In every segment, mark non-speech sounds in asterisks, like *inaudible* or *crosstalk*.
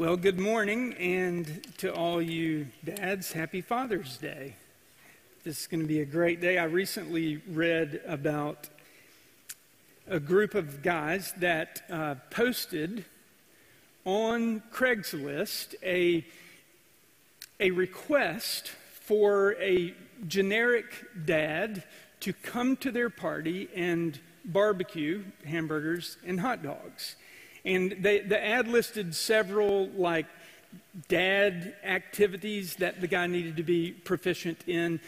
Well, good morning, and to all you dads, happy Father's Day. This is going to be a great day. I recently read about a group of guys that uh, posted on Craigslist a, a request for a generic dad to come to their party and barbecue hamburgers and hot dogs. And they, the ad listed several, like, dad activities that the guy needed to be proficient in.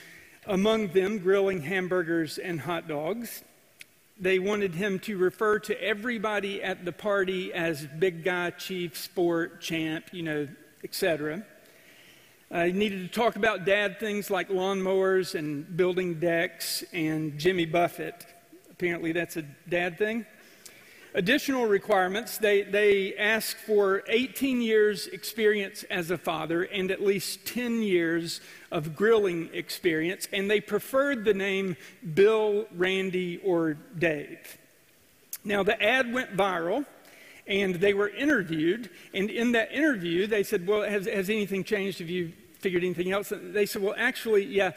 Among them, grilling hamburgers and hot dogs. They wanted him to refer to everybody at the party as big guy, chief, sport, champ, you know, etc. Uh, he needed to talk about dad things like lawnmowers and building decks and Jimmy Buffett. Apparently, that's a dad thing additional requirements, they, they ask for 18 years' experience as a father and at least 10 years of grilling experience, and they preferred the name Bill, Randy, or Dave. Now, the ad went viral, and they were interviewed, and in that interview, they said, Well, has, has anything changed? Have you figured anything else? They said, Well, actually, yeah,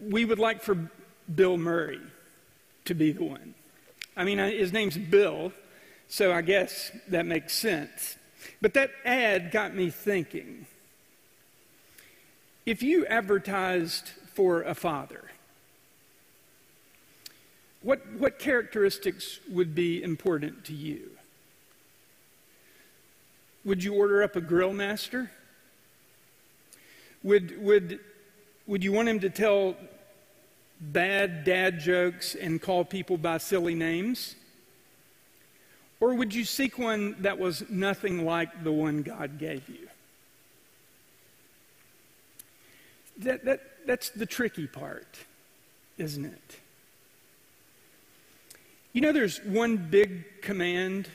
we would like for Bill Murray to be the one. I mean, uh, his name's Bill, so I guess that makes sense. But that ad got me thinking. If you advertised for a father, what, what characteristics would be important to you? Would you order up a grill master? Would, would, would you want him to tell bad dad jokes and call people by silly names? Or would you seek one that was nothing like the one God gave you? That, that, that's the tricky part, isn't it? You know, there's one big command,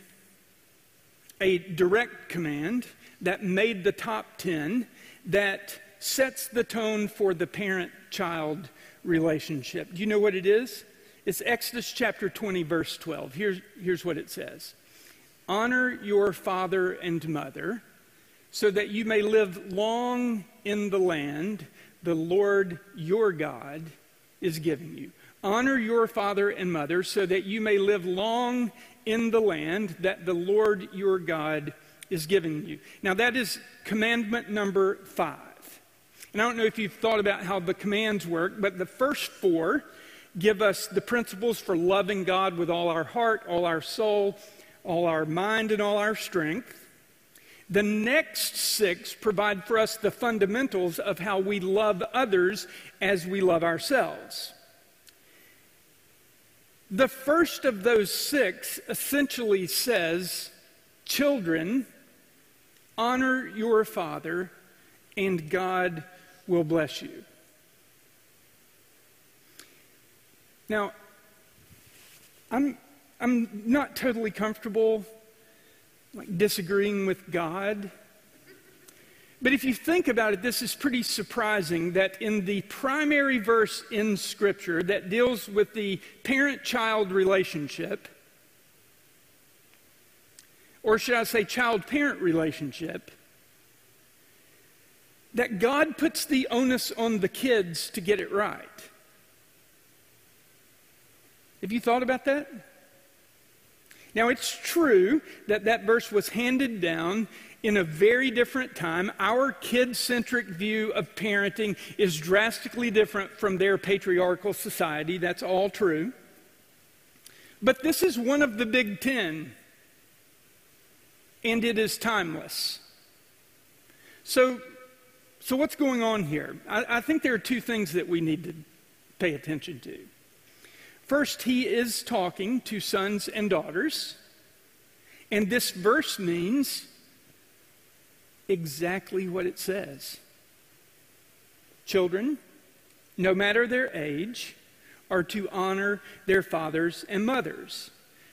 a direct command that made the top 10 that sets the tone for the parent child relationship. Do you know what it is? It's Exodus chapter 20, verse 12. Here's, here's what it says Honor your father and mother, so that you may live long in the land the Lord your God is giving you. Honor your father and mother, so that you may live long in the land that the Lord your God is giving you. Now, that is commandment number five. And I don't know if you've thought about how the commands work, but the first four give us the principles for loving God with all our heart, all our soul, all our mind, and all our strength. The next six provide for us the fundamentals of how we love others as we love ourselves. The first of those six essentially says, Children, honor your father, and God will bless you. Now, I'm, I'm not totally comfortable like disagreeing with God. But if you think about it, this is pretty surprising that in the primary verse in Scripture that deals with the parent child relationship, or should I say child parent relationship, that God puts the onus on the kids to get it right. Have you thought about that? Now, it's true that that verse was handed down in a very different time. Our kid centric view of parenting is drastically different from their patriarchal society. That's all true. But this is one of the Big Ten, and it is timeless. So, so what's going on here? I, I think there are two things that we need to pay attention to. First, he is talking to sons and daughters. And this verse means exactly what it says. Children, no matter their age, are to honor their fathers and mothers.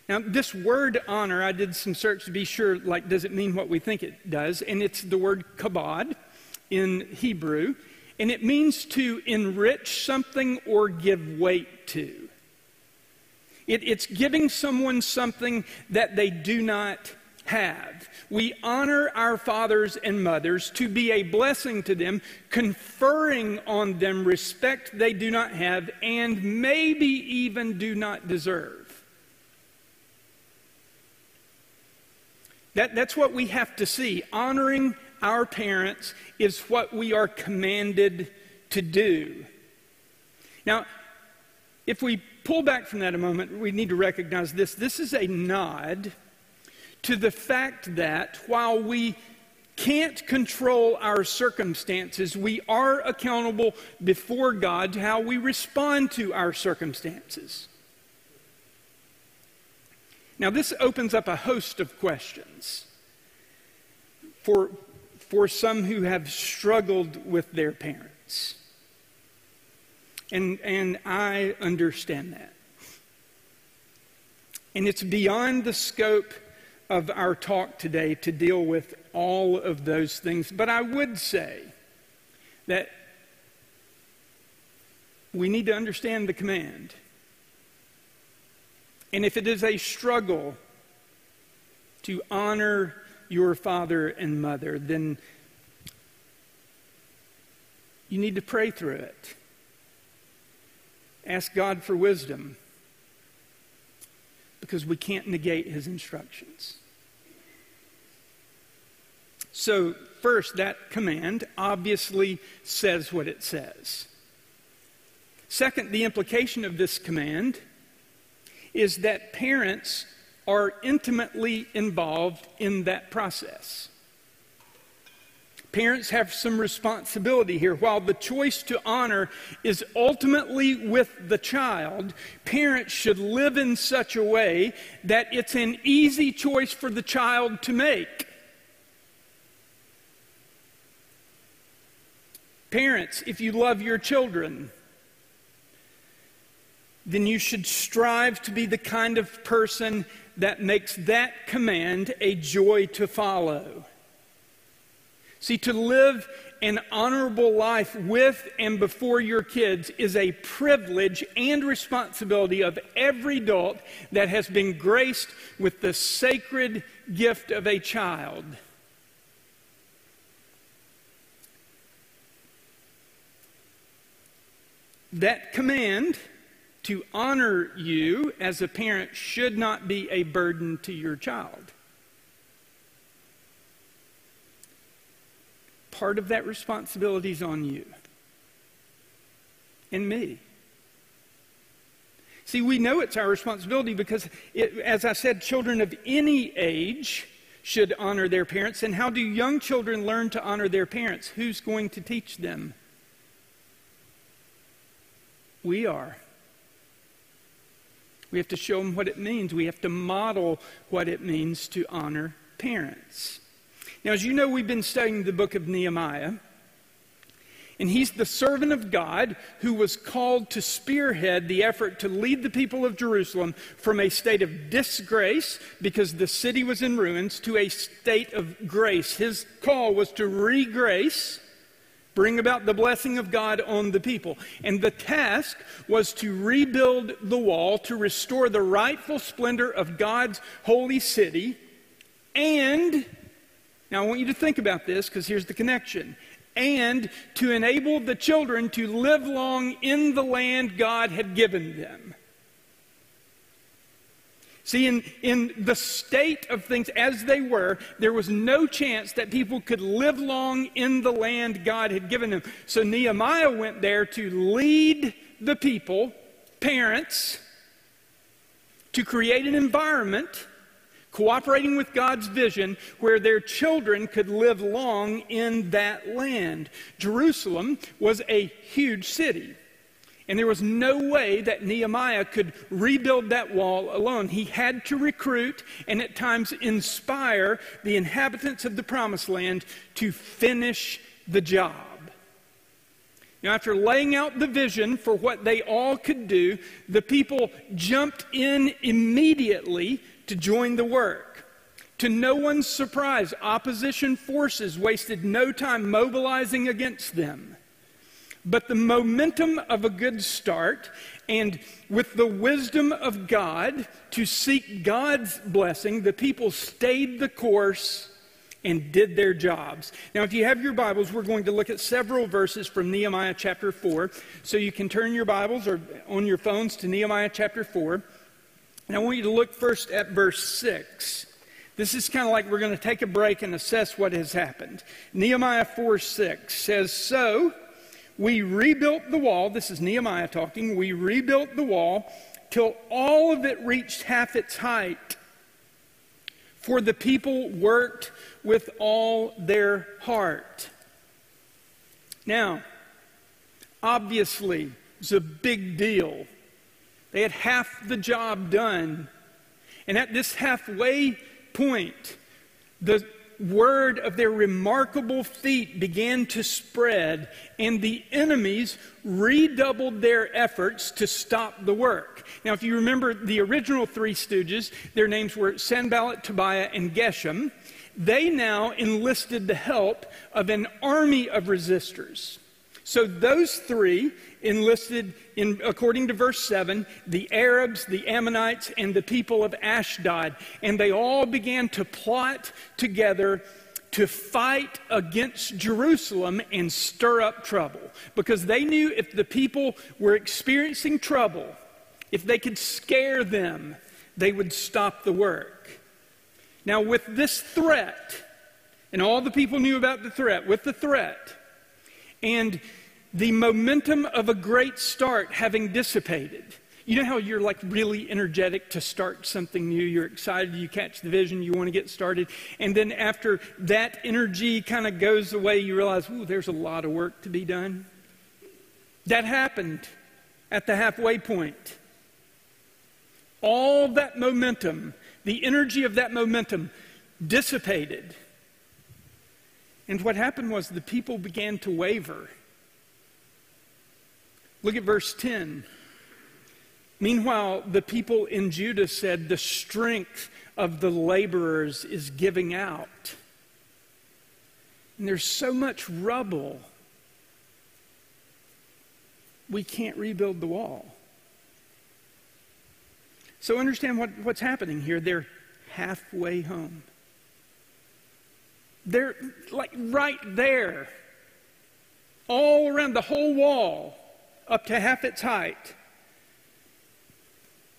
Now, this word honor, I did some search to be sure, like, does it mean what we think it does? And it's the word kabod in Hebrew, and it means to enrich something or give weight to. It, it's giving someone something that they do not have. We honor our fathers and mothers to be a blessing to them, conferring on them respect they do not have and maybe even do not deserve. That, that's what we have to see. Honoring our parents is what we are commanded to do. Now, if we pull back from that a moment, we need to recognize this. This is a nod to the fact that while we can't control our circumstances, we are accountable before God to how we respond to our circumstances. Now, this opens up a host of questions for, for some who have struggled with their parents. And, and I understand that. And it's beyond the scope of our talk today to deal with all of those things. But I would say that we need to understand the command. And if it is a struggle to honor your father and mother, then you need to pray through it. Ask God for wisdom because we can't negate his instructions. So, first, that command obviously says what it says. Second, the implication of this command is that parents are intimately involved in that process. Parents have some responsibility here. While the choice to honor is ultimately with the child, parents should live in such a way that it's an easy choice for the child to make. Parents, if you love your children, then you should strive to be the kind of person that makes that command a joy to follow. See, to live an honorable life with and before your kids is a privilege and responsibility of every adult that has been graced with the sacred gift of a child. That command to honor you as a parent should not be a burden to your child. Part of that responsibility is on you and me. See, we know it's our responsibility because, it, as I said, children of any age should honor their parents. And how do young children learn to honor their parents? Who's going to teach them? We are. We have to show them what it means. We have to model what it means to honor parents. Now, as you know, we've been studying the book of Nehemiah. And he's the servant of God who was called to spearhead the effort to lead the people of Jerusalem from a state of disgrace because the city was in ruins to a state of grace. His call was to regrace bring about the blessing of God on the people. And the task was to rebuild the wall, to restore the rightful splendor of God's holy city. And, now I want you to think about this because here's the connection. And to enable the children to live long in the land God had given them. See, in, in the state of things as they were, there was no chance that people could live long in the land God had given them. So Nehemiah went there to lead the people, parents, to create an environment cooperating with God's vision where their children could live long in that land. Jerusalem was a huge city. And there was no way that Nehemiah could rebuild that wall alone. He had to recruit and at times inspire the inhabitants of the promised land to finish the job. Now, after laying out the vision for what they all could do, the people jumped in immediately to join the work. To no one's surprise, opposition forces wasted no time mobilizing against them. But the momentum of a good start, and with the wisdom of God to seek God's blessing, the people stayed the course and did their jobs. Now, if you have your Bibles, we're going to look at several verses from Nehemiah chapter 4. So you can turn your Bibles or on your phones to Nehemiah chapter 4. And I want you to look first at verse 6. This is kind of like we're going to take a break and assess what has happened. Nehemiah 4 6 says, So we rebuilt the wall. This is Nehemiah talking. We rebuilt the wall till all of it reached half its height. For the people worked with all their heart. Now, obviously, it's a big deal. They had half the job done. And at this halfway point, the word of their remarkable feat began to spread, and the enemies redoubled their efforts to stop the work. Now, if you remember the original three stooges, their names were Sanballat, Tobiah, and Geshem. They now enlisted the help of an army of resistors. So those three enlisted, in, according to verse 7, the Arabs, the Ammonites, and the people of Ashdod. And they all began to plot together to fight against Jerusalem and stir up trouble. Because they knew if the people were experiencing trouble, if they could scare them, they would stop the work. Now, with this threat, and all the people knew about the threat, with the threat, and the momentum of a great start having dissipated. You know how you're like really energetic to start something new? You're excited, you catch the vision, you want to get started. And then after that energy kind of goes away, you realize, ooh, there's a lot of work to be done. That happened at the halfway point. All that momentum, the energy of that momentum dissipated. And what happened was the people began to waver. Look at verse 10. Meanwhile, the people in Judah said, The strength of the laborers is giving out. And there's so much rubble, we can't rebuild the wall. So understand what, what's happening here. They're halfway home. They're like right there, all around the whole wall up to half its height.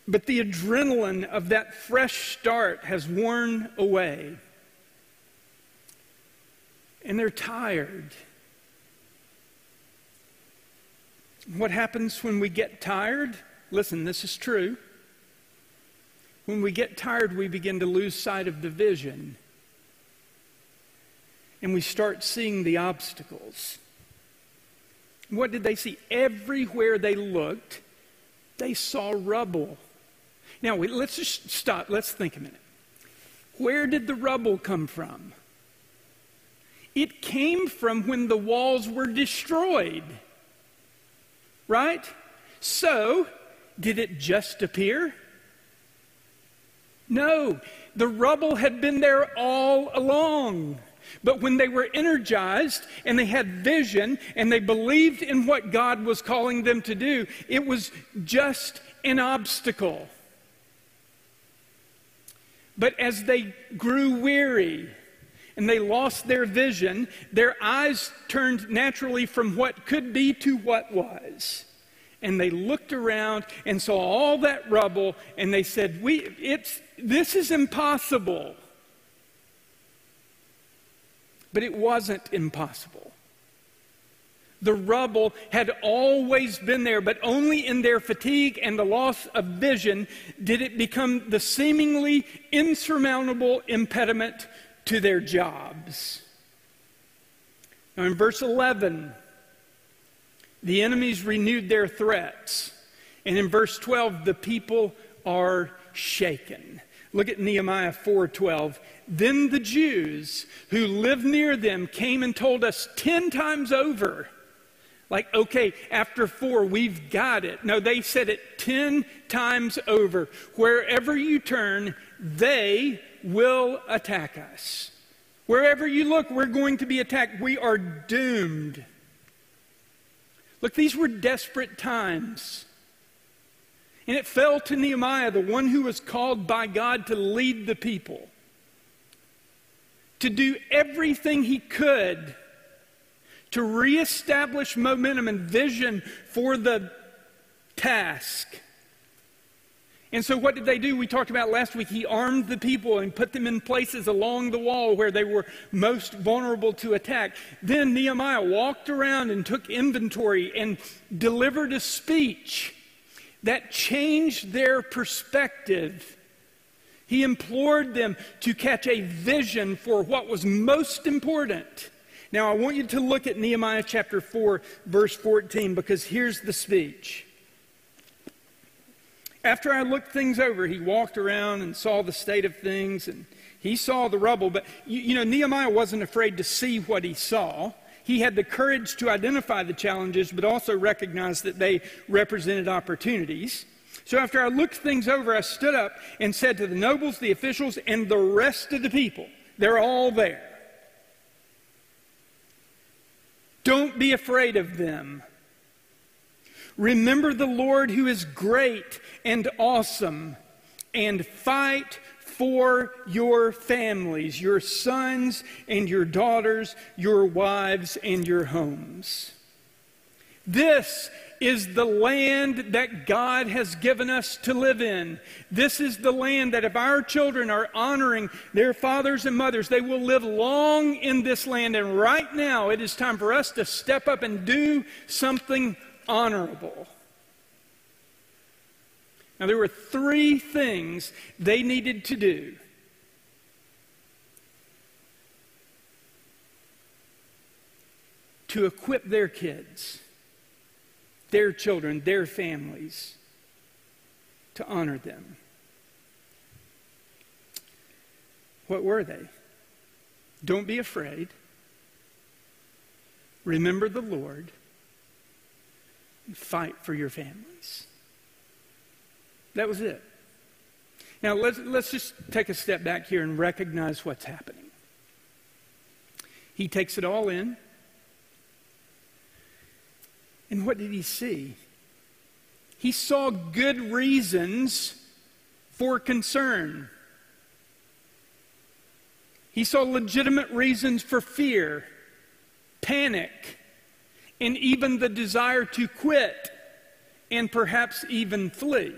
But the adrenaline of that fresh start has worn away. And they're tired. What happens when we get tired? Listen, this is true. When we get tired, we begin to lose sight of the vision. And we start seeing the obstacles. What did they see? Everywhere they looked, they saw rubble. Now, let's just stop. Let's think a minute. Where did the rubble come from? It came from when the walls were destroyed. Right? So, did it just appear? No, the rubble had been there all along. But when they were energized and they had vision and they believed in what God was calling them to do, it was just an obstacle. But as they grew weary and they lost their vision, their eyes turned naturally from what could be to what was. And they looked around and saw all that rubble and they said, we, it's, This is impossible. But it wasn't impossible. The rubble had always been there, but only in their fatigue and the loss of vision did it become the seemingly insurmountable impediment to their jobs. Now, in verse 11, the enemies renewed their threats. And in verse 12, the people are shaken. Look at Nehemiah 4:12. Then the Jews who lived near them came and told us 10 times over. Like, okay, after four, we've got it. No, they said it 10 times over. Wherever you turn, they will attack us. Wherever you look, we're going to be attacked. We are doomed. Look, these were desperate times. And it fell to Nehemiah, the one who was called by God to lead the people, to do everything he could to reestablish momentum and vision for the task. And so, what did they do? We talked about last week. He armed the people and put them in places along the wall where they were most vulnerable to attack. Then Nehemiah walked around and took inventory and delivered a speech that changed their perspective. He implored them to catch a vision for what was most important. Now, I want you to look at Nehemiah chapter 4, verse 14, because here's the speech. After I looked things over, he walked around and saw the state of things, and he saw the rubble. But, you, you know, Nehemiah wasn't afraid to see what he saw. He had the courage to identify the challenges, but also recognize that they represented opportunities. So after I looked things over, I stood up and said to the nobles, the officials, and the rest of the people, they're all there. Don't be afraid of them. Remember the Lord who is great and awesome, and fight for your families, your sons and your daughters, your wives and your homes. This is the land that God has given us to live in. This is the land that if our children are honoring their fathers and mothers, they will live long in this land. And right now, it is time for us to step up and do something honorable. Now, there were three things they needed to do. To equip their kids, their children, their families, to honor them. What were they? Don't be afraid. Remember the Lord and fight for your families. That was it. Now, let's, let's just take a step back here and recognize what's happening. He takes it all in. And what did he see? He saw good reasons for concern. He saw legitimate reasons for fear, panic, and even the desire to quit and perhaps even flee.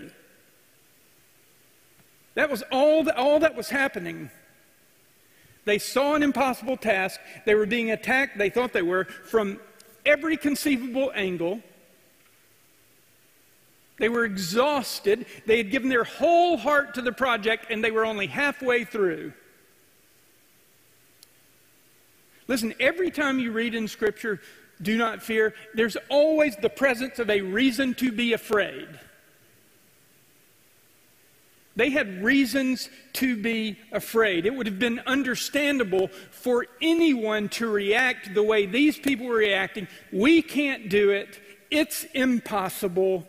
That was all, that, all that was happening. They saw an impossible task. They were being attacked, they thought they were, from every conceivable angle. They were exhausted. They had given their whole heart to the project, and they were only halfway through. Listen, every time you read in Scripture, do not fear, there's always the presence of a reason to be afraid. They had reasons to be afraid. It would have been understandable for anyone to react the way these people were reacting. We can't do it. It's impossible.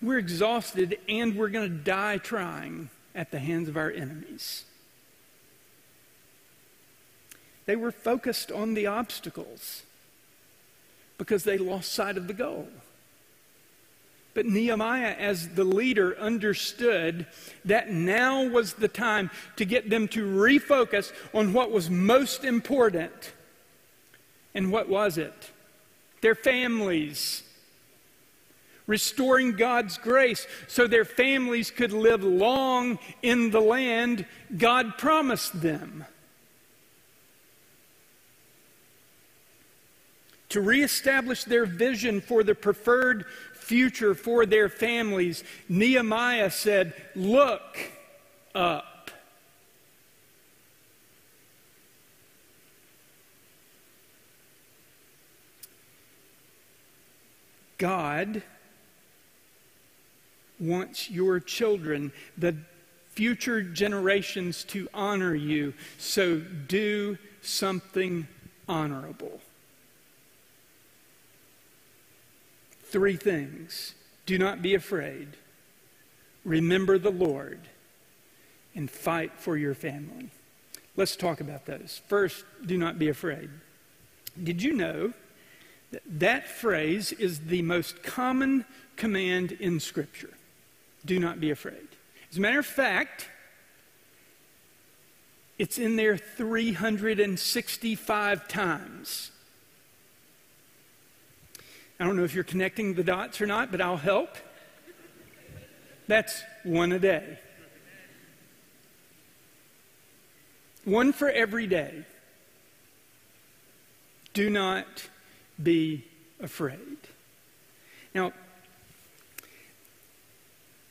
We're exhausted and we're going to die trying at the hands of our enemies. They were focused on the obstacles because they lost sight of the goal. But Nehemiah, as the leader, understood that now was the time to get them to refocus on what was most important. And what was it? Their families. Restoring God's grace so their families could live long in the land God promised them. To reestablish their vision for the preferred future for their families, Nehemiah said, Look up. God wants your children, the future generations, to honor you. So do something honorable. Three things do not be afraid, remember the Lord, and fight for your family. Let's talk about those. First, do not be afraid. Did you know That that phrase is the most common command in Scripture. Do not be afraid. As a matter of fact, it's in there 365 times. I don't know if you're connecting the dots or not, but I'll help. That's one a day. One for every day. Do not be afraid. Now,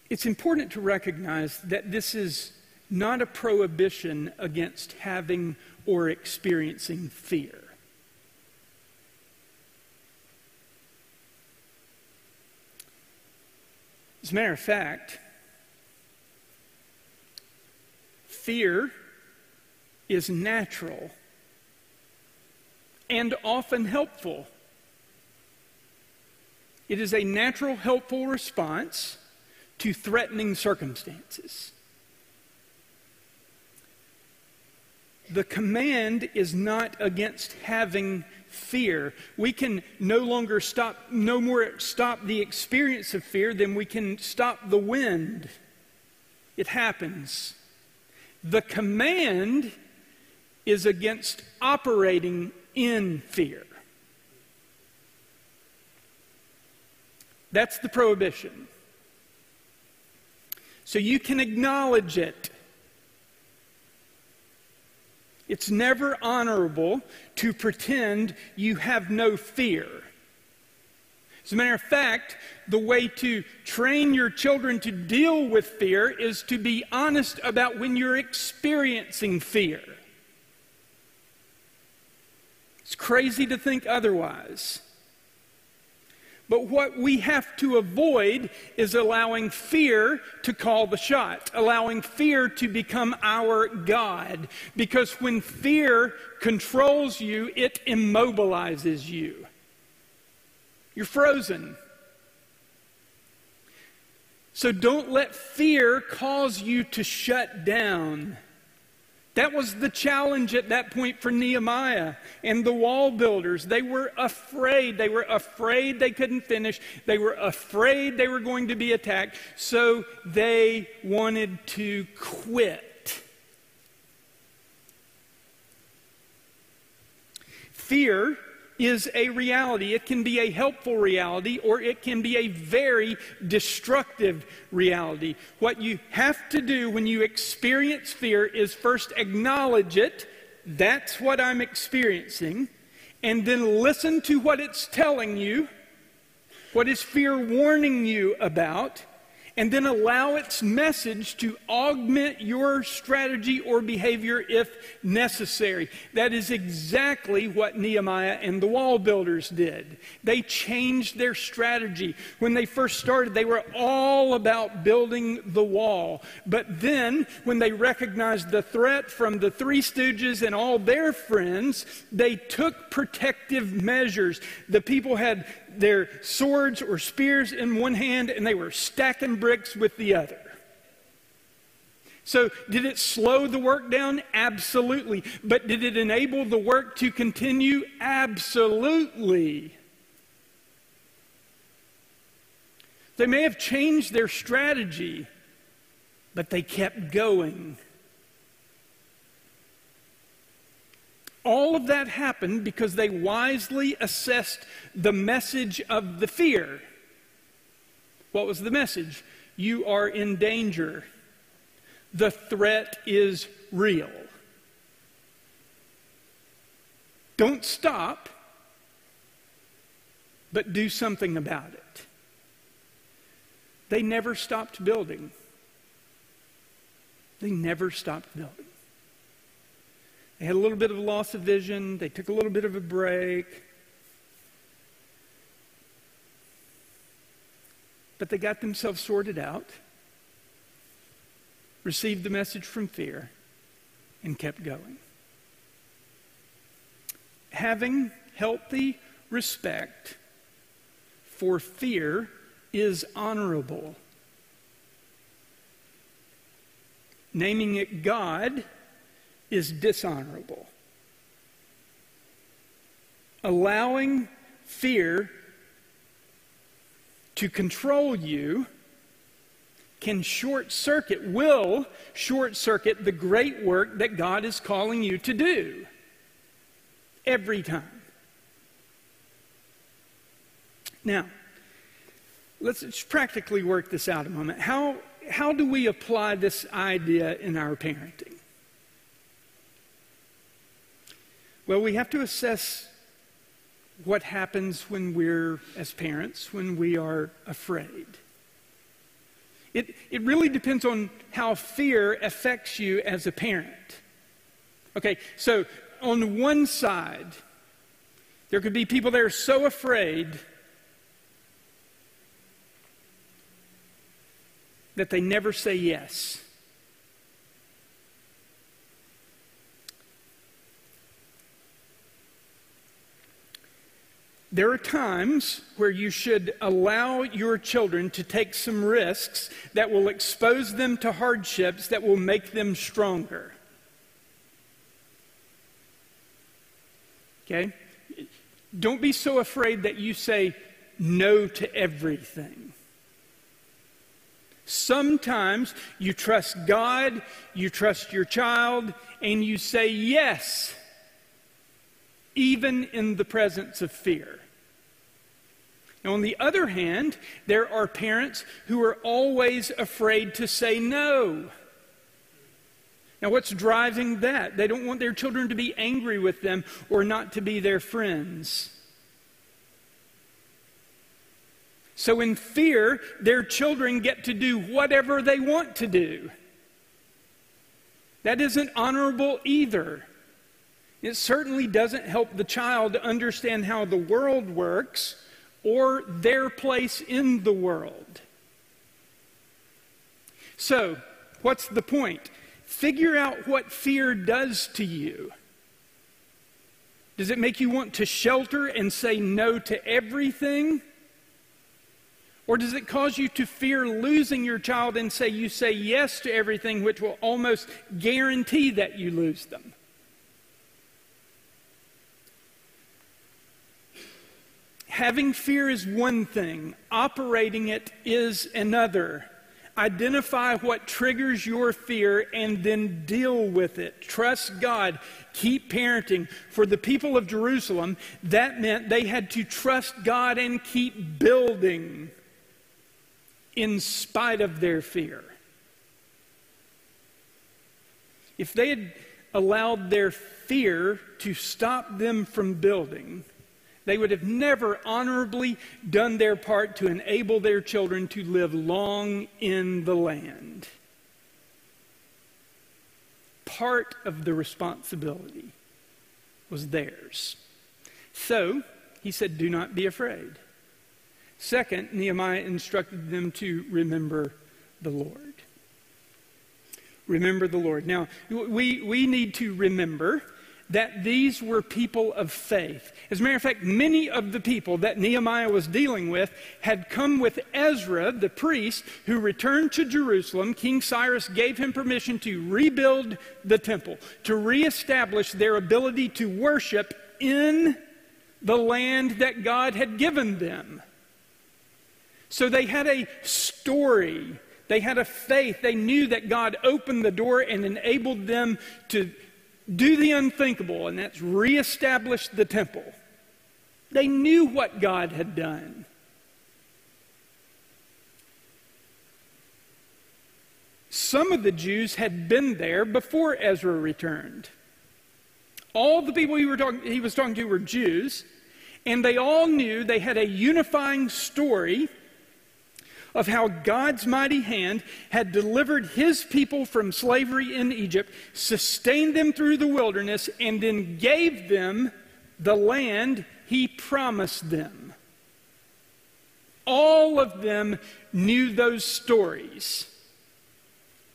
it's important to recognize that this is not a prohibition against having or experiencing fear. As a matter of fact, fear is natural and often helpful. It is a natural, helpful response to threatening circumstances. The command is not against having fear. We can no longer stop, no more stop the experience of fear than we can stop the wind. It happens. The command is against operating in fear. That's the prohibition. So you can acknowledge it. It's never honorable to pretend you have no fear. As a matter of fact, the way to train your children to deal with fear is to be honest about when you're experiencing fear. It's crazy to think otherwise. But what we have to avoid is allowing fear to call the shot, allowing fear to become our God. Because when fear controls you, it immobilizes you. You're frozen. So don't let fear cause you to shut down. That was the challenge at that point for Nehemiah and the wall builders. They were afraid. They were afraid they couldn't finish. They were afraid they were going to be attacked. So they wanted to quit. Fear is a reality. It can be a helpful reality or it can be a very destructive reality. What you have to do when you experience fear is first acknowledge it. That's what I'm experiencing. And then listen to what it's telling you. What is fear warning you about? And then allow its message to augment your strategy or behavior if necessary. That is exactly what Nehemiah and the wall builders did. They changed their strategy. When they first started, they were all about building the wall. But then, when they recognized the threat from the Three Stooges and all their friends, they took protective measures. The people had their swords or spears in one hand and they were stacking bricks with the other. So, did it slow the work down? Absolutely. But did it enable the work to continue? Absolutely. They may have changed their strategy, but they kept going. All of that happened because they wisely assessed the message of the fear. What was the message? You are in danger. The threat is real. Don't stop, but do something about it. They never stopped building. They never stopped building. They had a little bit of a loss of vision. They took a little bit of a break. But they got themselves sorted out, received the message from fear, and kept going. Having healthy respect for fear is honorable. Naming it God is dishonorable. Allowing fear to control you can short circuit, will short circuit the great work that God is calling you to do. Every time. Now, let's practically work this out a moment. How, how do we apply this idea in our parenting? Well, we have to assess what happens when we're, as parents, when we are afraid. It, it really depends on how fear affects you as a parent. Okay, so on one side, there could be people that are so afraid that they never say yes. There are times where you should allow your children to take some risks that will expose them to hardships that will make them stronger. Okay? Don't be so afraid that you say no to everything. Sometimes you trust God, you trust your child, and you say yes, even in the presence of fear. Now, on the other hand, there are parents who are always afraid to say no. Now, what's driving that? They don't want their children to be angry with them or not to be their friends. So, in fear, their children get to do whatever they want to do. That isn't honorable either. It certainly doesn't help the child understand how the world works or their place in the world. So, what's the point? Figure out what fear does to you. Does it make you want to shelter and say no to everything? Or does it cause you to fear losing your child and say you say yes to everything, which will almost guarantee that you lose them? Having fear is one thing, operating it is another. Identify what triggers your fear and then deal with it. Trust God. Keep parenting. For the people of Jerusalem, that meant they had to trust God and keep building in spite of their fear. If they had allowed their fear to stop them from building, they would have never honorably done their part to enable their children to live long in the land. Part of the responsibility was theirs. So, he said, Do not be afraid. Second, Nehemiah instructed them to remember the Lord. Remember the Lord. Now, we, we need to remember that these were people of faith. As a matter of fact, many of the people that Nehemiah was dealing with had come with Ezra, the priest, who returned to Jerusalem. King Cyrus gave him permission to rebuild the temple, to reestablish their ability to worship in the land that God had given them. So they had a story. They had a faith. They knew that God opened the door and enabled them to do the unthinkable, and that's reestablish the temple. They knew what God had done. Some of the Jews had been there before Ezra returned. All the people he, talk- he was talking to were Jews, and they all knew they had a unifying story of how God's mighty hand had delivered his people from slavery in Egypt, sustained them through the wilderness, and then gave them the land he promised them. All of them knew those stories.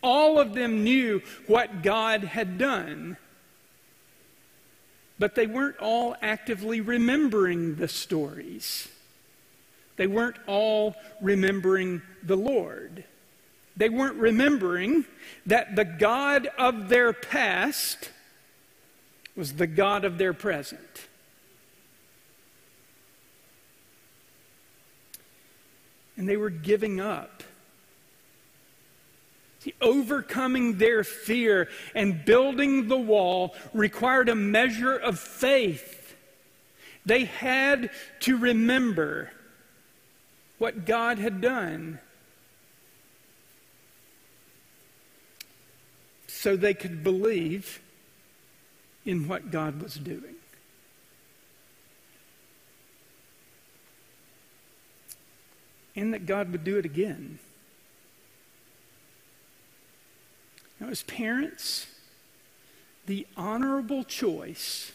All of them knew what God had done. But they weren't all actively remembering the stories. They weren't all remembering the Lord. They weren't remembering that the God of their past was the God of their present. and they were giving up. See, overcoming their fear and building the wall required a measure of faith. They had to remember what God had done so they could believe in what God was doing. And that God would do it again. Now, as parents, the honorable choice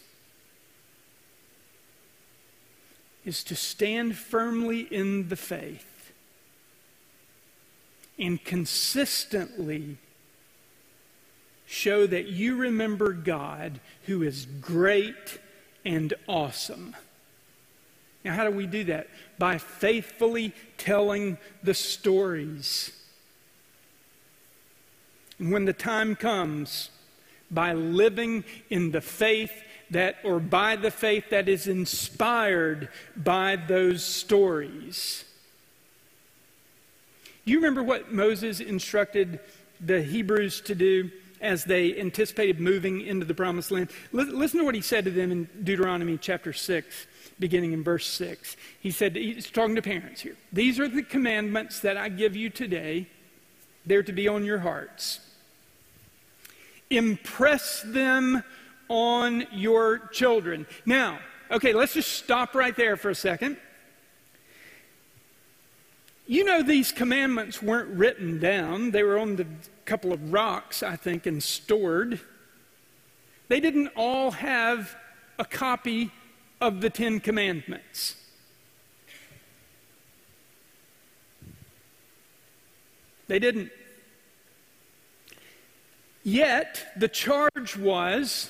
is to stand firmly in the faith and consistently show that you remember God who is great and awesome. Now, how do we do that? By faithfully telling the stories. And when the time comes, by living in the faith that, or by the faith that is inspired by those stories. Do You remember what Moses instructed the Hebrews to do as they anticipated moving into the promised land? Listen to what he said to them in Deuteronomy chapter 6, beginning in verse 6. He said, he's talking to parents here. These are the commandments that I give you today. They're to be on your hearts. Impress them on your children. Now, okay, let's just stop right there for a second. You know, these commandments weren't written down, they were on the couple of rocks, I think, and stored. They didn't all have a copy of the Ten Commandments. They didn't. Yet, the charge was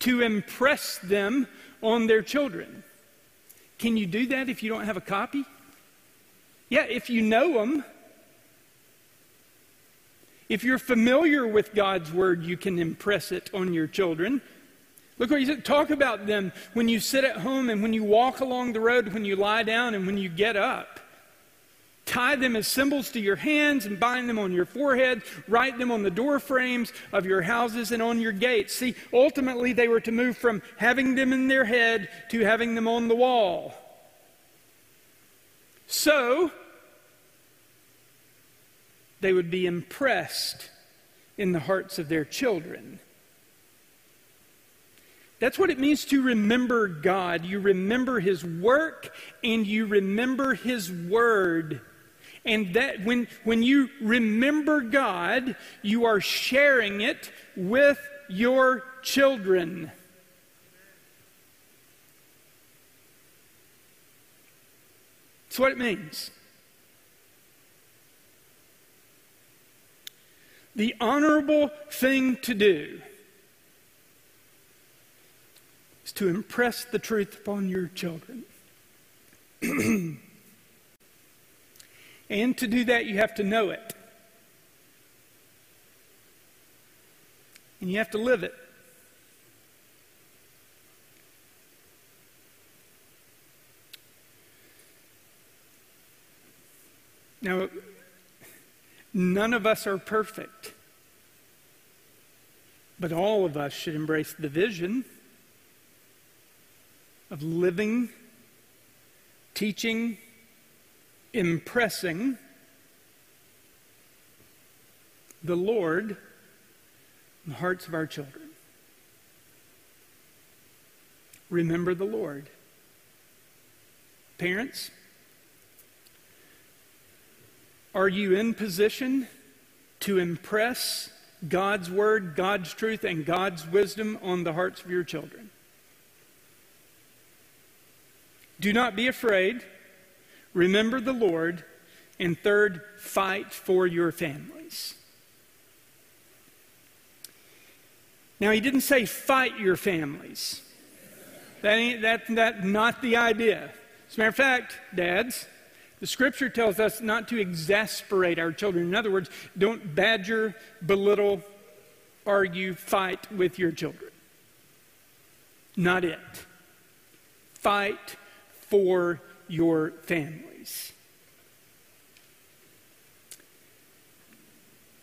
to impress them on their children. Can you do that if you don't have a copy? Yeah, if you know them. If you're familiar with God's word, you can impress it on your children. Look what he said. Talk about them when you sit at home and when you walk along the road, when you lie down and when you get up. Tie them as symbols to your hands and bind them on your forehead. Write them on the door frames of your houses and on your gates. See, ultimately, they were to move from having them in their head to having them on the wall. So, they would be impressed in the hearts of their children. That's what it means to remember God. You remember His work and you remember His word. And that when, when you remember God, you are sharing it with your children. That's what it means. The honorable thing to do is to impress the truth upon your children. *clears throat* And to do that, you have to know it. And you have to live it. Now, none of us are perfect, but all of us should embrace the vision of living, teaching, impressing the Lord in the hearts of our children. Remember the Lord. Parents, are you in position to impress God's word, God's truth, and God's wisdom on the hearts of your children? Do not be afraid. Remember the Lord. And third, fight for your families. Now, he didn't say fight your families. That ain't that, that not the idea. As a matter of fact, dads, the scripture tells us not to exasperate our children. In other words, don't badger, belittle, argue, fight with your children. Not it. Fight for your families.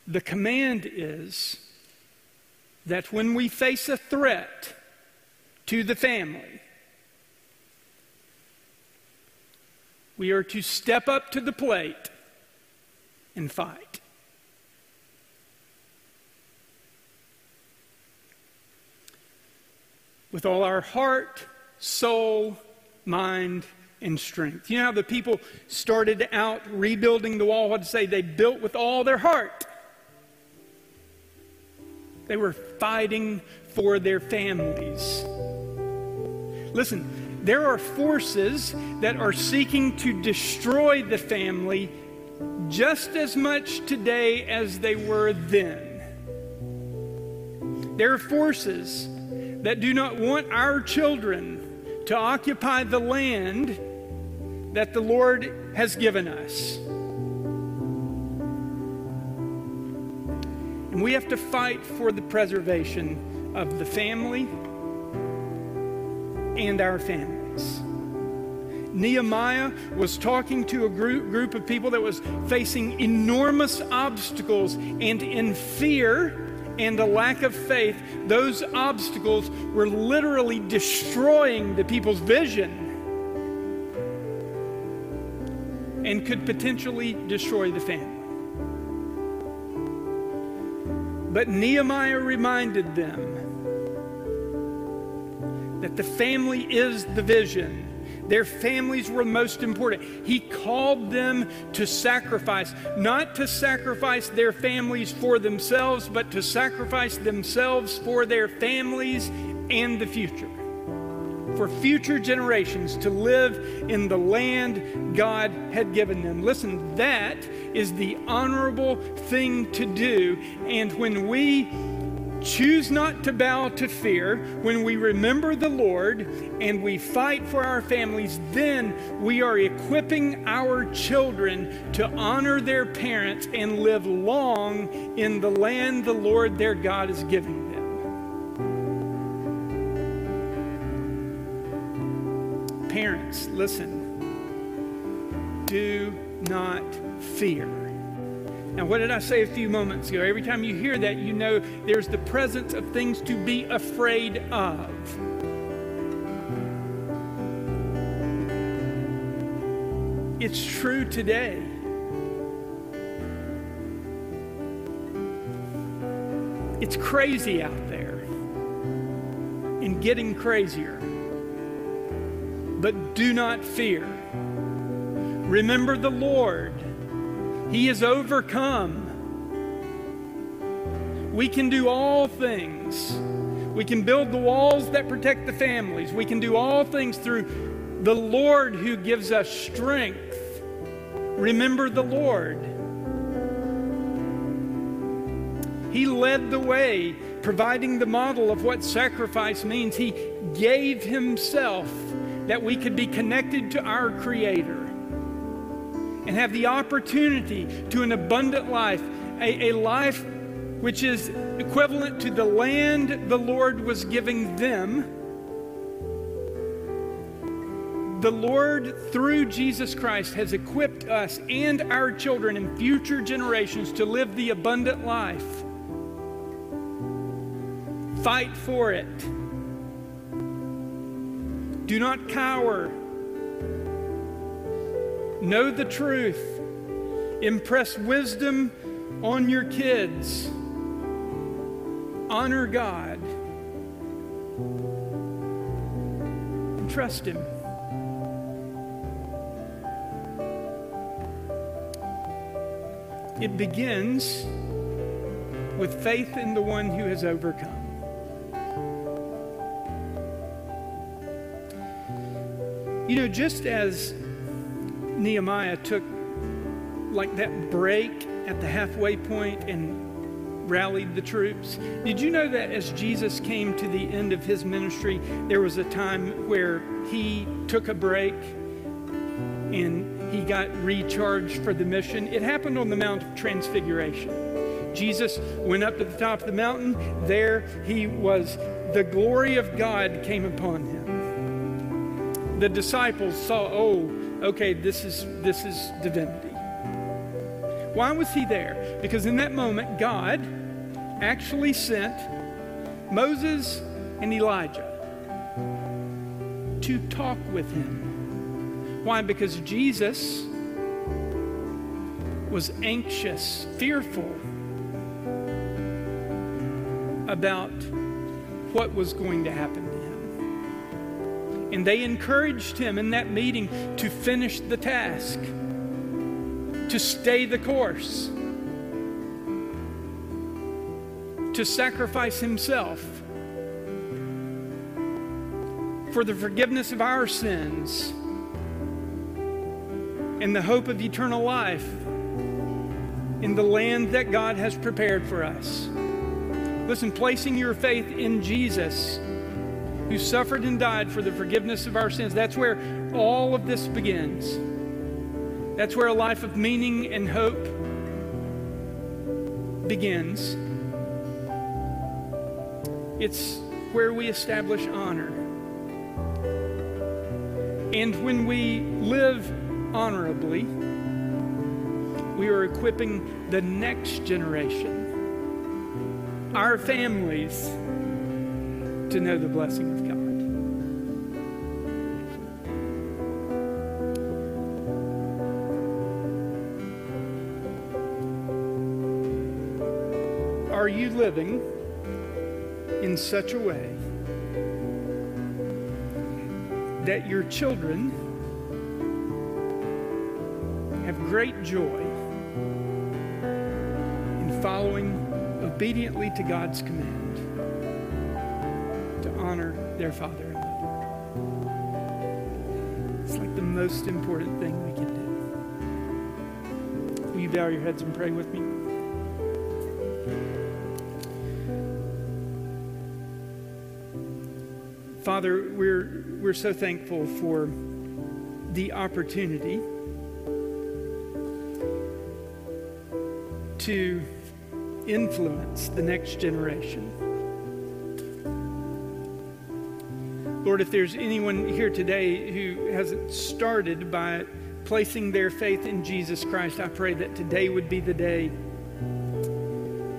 The command is that when we face a threat to the family, we are to step up to the plate and fight. With all our heart, soul, mind, and strength. You know how the people started out rebuilding the wall? What to say? They built with all their heart. They were fighting for their families. Listen, there are forces that are seeking to destroy the family just as much today as they were then. There are forces that do not want our children to occupy the land that the Lord has given us. And we have to fight for the preservation of the family and our families. Nehemiah was talking to a group, group of people that was facing enormous obstacles, and in fear and a lack of faith, those obstacles were literally destroying the people's vision and could potentially destroy the family. But Nehemiah reminded them that the family is the vision. Their families were most important. He called them to sacrifice, not to sacrifice their families for themselves, but to sacrifice themselves for their families and the future. For future generations to live in the land God had given them. Listen, that is the honorable thing to do. And when we choose not to bow to fear, when we remember the Lord and we fight for our families, then we are equipping our children to honor their parents and live long in the land the Lord their God is giving them. Parents, listen. Do not fear. Now, what did I say a few moments ago? Every time you hear that, you know there's the presence of things to be afraid of. It's true today. It's crazy out there and getting crazier. But do not fear. Remember the Lord he is overcome. We can do all things. We can build the walls that protect the families. We can do all things through the Lord who gives us strength. Remember the Lord. He led the way, providing the model of what sacrifice means. He gave Himself that we could be connected to our Creator and have the opportunity to an abundant life, a, a life which is equivalent to the land the Lord was giving them. The Lord, through Jesus Christ, has equipped us and our children and future generations to live the abundant life. Fight for it. Do not cower. Know the truth. Impress wisdom on your kids. Honor God. And trust Him. It begins with faith in the one who has overcome. You know, just as Nehemiah took like that break at the halfway point and rallied the troops. Did you know that as Jesus came to the end of his ministry, there was a time where he took a break and he got recharged for the mission? It happened on the Mount of Transfiguration. Jesus went up to the top of the mountain. There he was, the glory of God came upon him. The disciples saw, oh, okay, this is, this is divinity. Why was he there? Because in that moment, God actually sent Moses and Elijah to talk with him. Why? Because Jesus was anxious, fearful about what was going to happen. And they encouraged him in that meeting to finish the task, to stay the course, to sacrifice himself for the forgiveness of our sins and the hope of eternal life in the land that God has prepared for us. Listen, placing your faith in Jesus, who suffered and died for the forgiveness of our sins, that's where all of this begins. That's where a life of meaning and hope begins. It's where we establish honor. And when we live honorably, we are equipping the next generation our families to know the blessing living in such a way that your children have great joy in following obediently to God's command to honor their father and mother. It's like the most important thing we can do. Will you bow your heads and pray with me? Father, we're, we're so thankful for the opportunity to influence the next generation. Lord, if there's anyone here today who hasn't started by placing their faith in Jesus Christ, I pray that today would be the day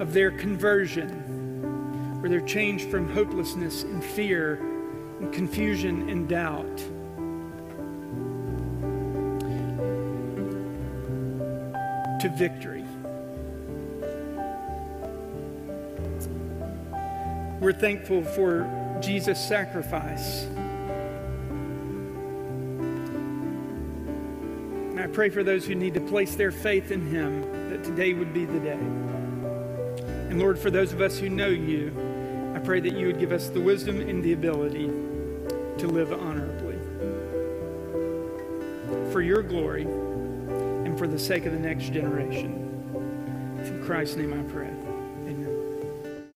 of their conversion, where they're changed from hopelessness and fear and confusion and doubt. To victory. We're thankful for Jesus' sacrifice. And I pray for those who need to place their faith in Him that today would be the day. And Lord, for those of us who know you, pray that you would give us the wisdom and the ability to live honorably. For your glory and for the sake of the next generation. In Christ's name I pray.